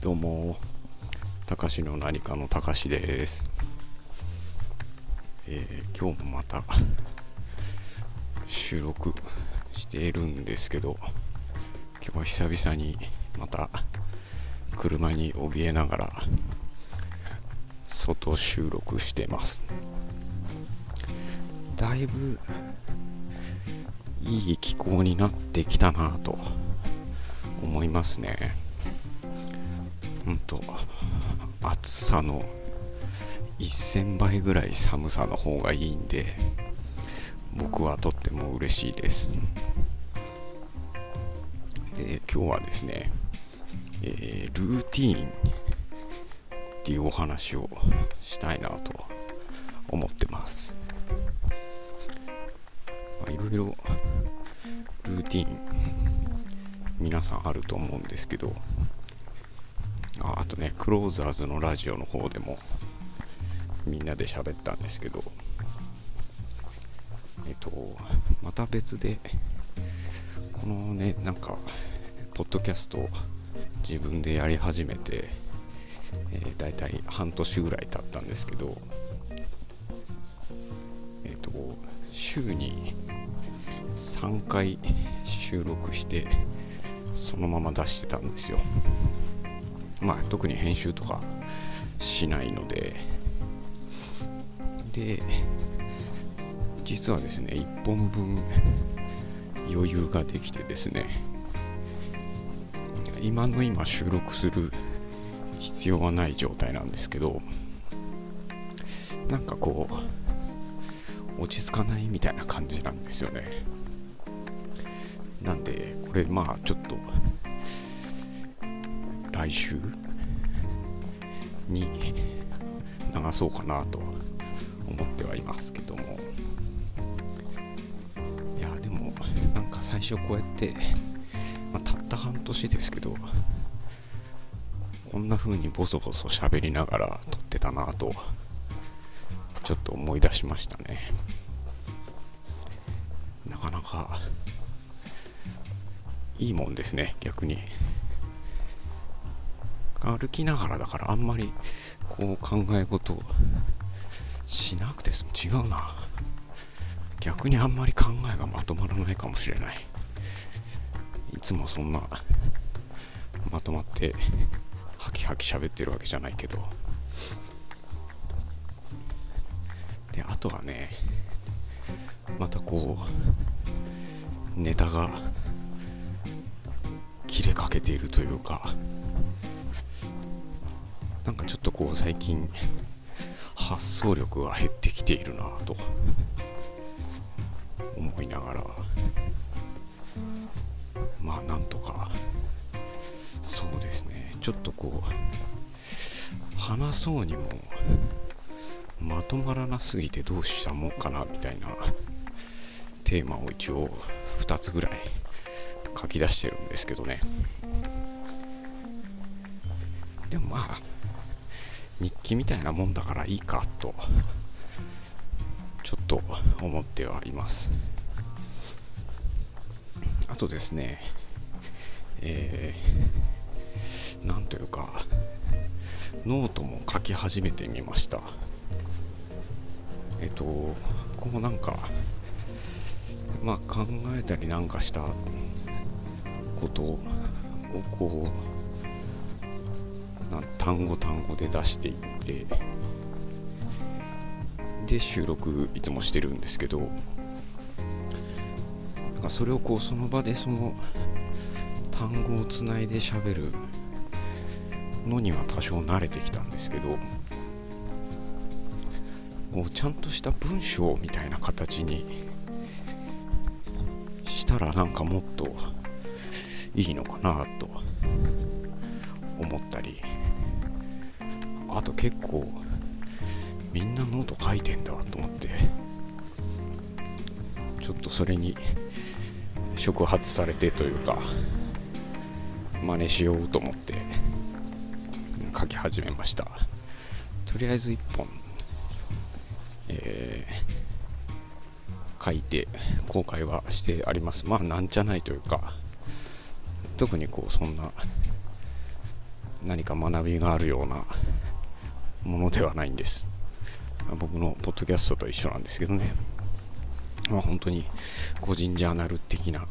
どうも、たかしの何かのたかしです。えー、今日もまた収録しているんですけど、今日は久々にまた車に怯えながら外収録してます。だいぶいい気候になってきたなと思いますね。本当暑さの1000倍ぐらい寒さの方がいいんで僕はとっても嬉しいです。で今日はですね、えー、ルーティーンっていうお話をしたいなと思ってます。いろいろルーティーン皆さんあると思うんですけどああとねクローザーズのラジオの方でもみんなで喋ったんですけどえっとまた別でこのねなんかポッドキャスト自分でやり始めて、えー、大体半年ぐらい経ったんですけどえっと週に3回収録してそのまま出してたんですよ。まあ特に編集とかしないので。で実はですね1本分余裕ができてですね今の今収録する必要はない状態なんですけどなんかこう落ち着かないみたいな感じなんですよね。なんでこれまあちょっと来週に流そうかなと思ってはいますけども。いやでもなんか最初こうやって、まあ、たった半年ですけどこんな風にボソボソ喋りながら撮ってたなとちょっと思い出しましたね。なかなかいいもんですね逆に。歩きながらだからあんまりこう考え事をしなくて済む。違うな。逆にあんまり考えがまとまらないかもしれない。いつもそんなまとまってハキハキ喋ってるわけじゃないけど。であとはねまたこうネタが切れかけているというか。なんかちょっとこう最近発想力が減ってきているなと思いながら。まあなんとかそうですね。ちょっとこう話そうにもまとまらなすぎてどうしたもんかなみたいなテーマを一応2つぐらい書き出してるんですけどね。でもまあ日記みたいなもんだからいいかとちょっと思ってはいます。あとですねえー、なんというかノートも書き始めてみました。えっとこうなんかまあ考えたりなんかしたことをこう単語単語で出していってで収録いつもしてるんですけどなんかそれをこうその場でその単語をつないで喋るのには多少慣れてきたんですけどこうちゃんとした文章みたいな形にしたらなんかもっといいのかなとったり。あと結構みんなノート書いてんだと思って。ちょっとそれに触発されてというか真似しようと思って書き始めました。とりあえず1本、えー、書いて後悔はしてあります。まあなんじゃないというか特にこうそんな何か学びがあるようなものではないんです。僕のポッドキャストと一緒なんですけどね、まあ、本当に個人ジャーナル的な。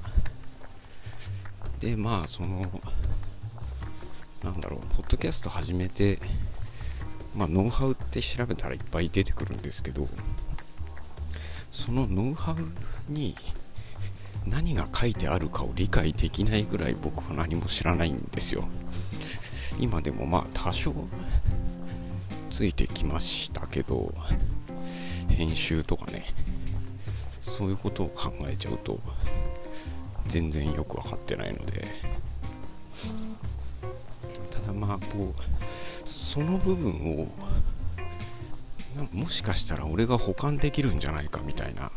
でまあそのなんだろうポッドキャスト始めてまあノウハウって調べたらいっぱい出てくるんですけどそのノウハウに何が書いてあるかを理解できないぐらい僕は何も知らないんですよ。今でもまあ多少ついてきましたけど編集とかねそういうことを考えちゃうと全然よく分かってないので。ただまあこうその部分をもしかしたら俺が保管できるんじゃないかみたいな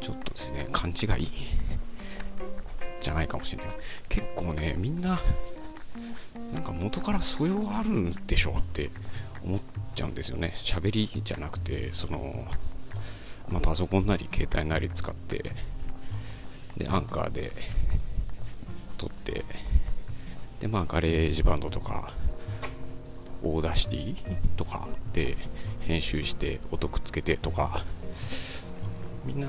ちょっとですね勘違いじゃないかもしれないです。結構ねみんななんか元から素養あるんでしょって思っちゃうんですよね。喋りじゃなくてその、まあ、パソコンなり携帯なり使ってでアンカーで撮ってでまあ GarageBand とか Audacity とかで編集して音くっつけてとかみんな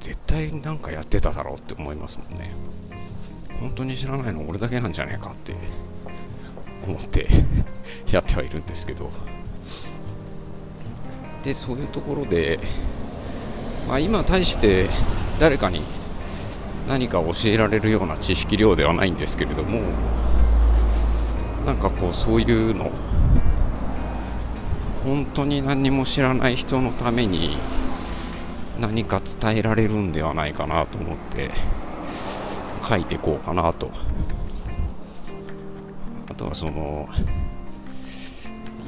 絶対なんかやってただろうって思いますもんね。本当に知らないの俺だけなんじゃねえかって思ってやってはいるんですけど。でそういうところで、まあ、今対して誰かに何か教えられるような知識量ではないんですけれどもなんかこうそういうの本当に何も知らない人のために何か伝えられるんではないかなと思って。書いていこうかなと。あとはその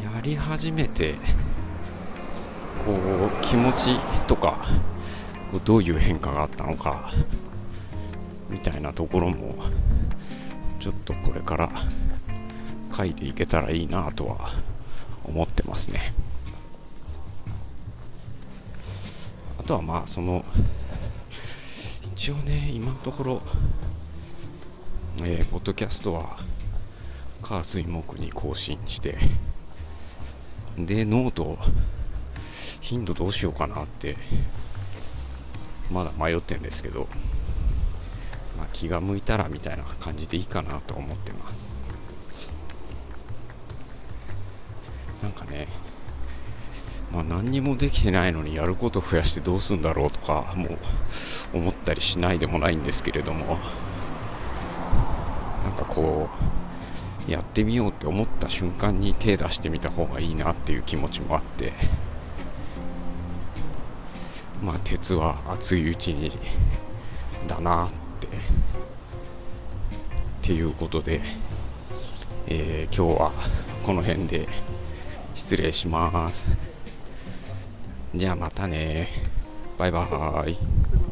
やり始めてこう気持ちとかどういう変化があったのかみたいなところもちょっとこれから書いていけたらいいなとは思ってますね。あとはまあその一応ね今のところえー、ポッドキャストは火水木に更新してでノート頻度どうしようかなってまだ迷ってるんですけど、まあ、気が向いたらみたいな感じでいいかなと思ってます。なんかねまあ何にもできてないのにやること増やしてどうするんだろうとかもう思ったりしないでもないんですけれども。なんかこうやってみようって思った瞬間に手出してみた方がいいなっていう気持ちもあって。まあ鉄は熱いうちにだなって。っていうことで、えー、今日はこの辺で失礼します。じゃあまたね。バイバーイ。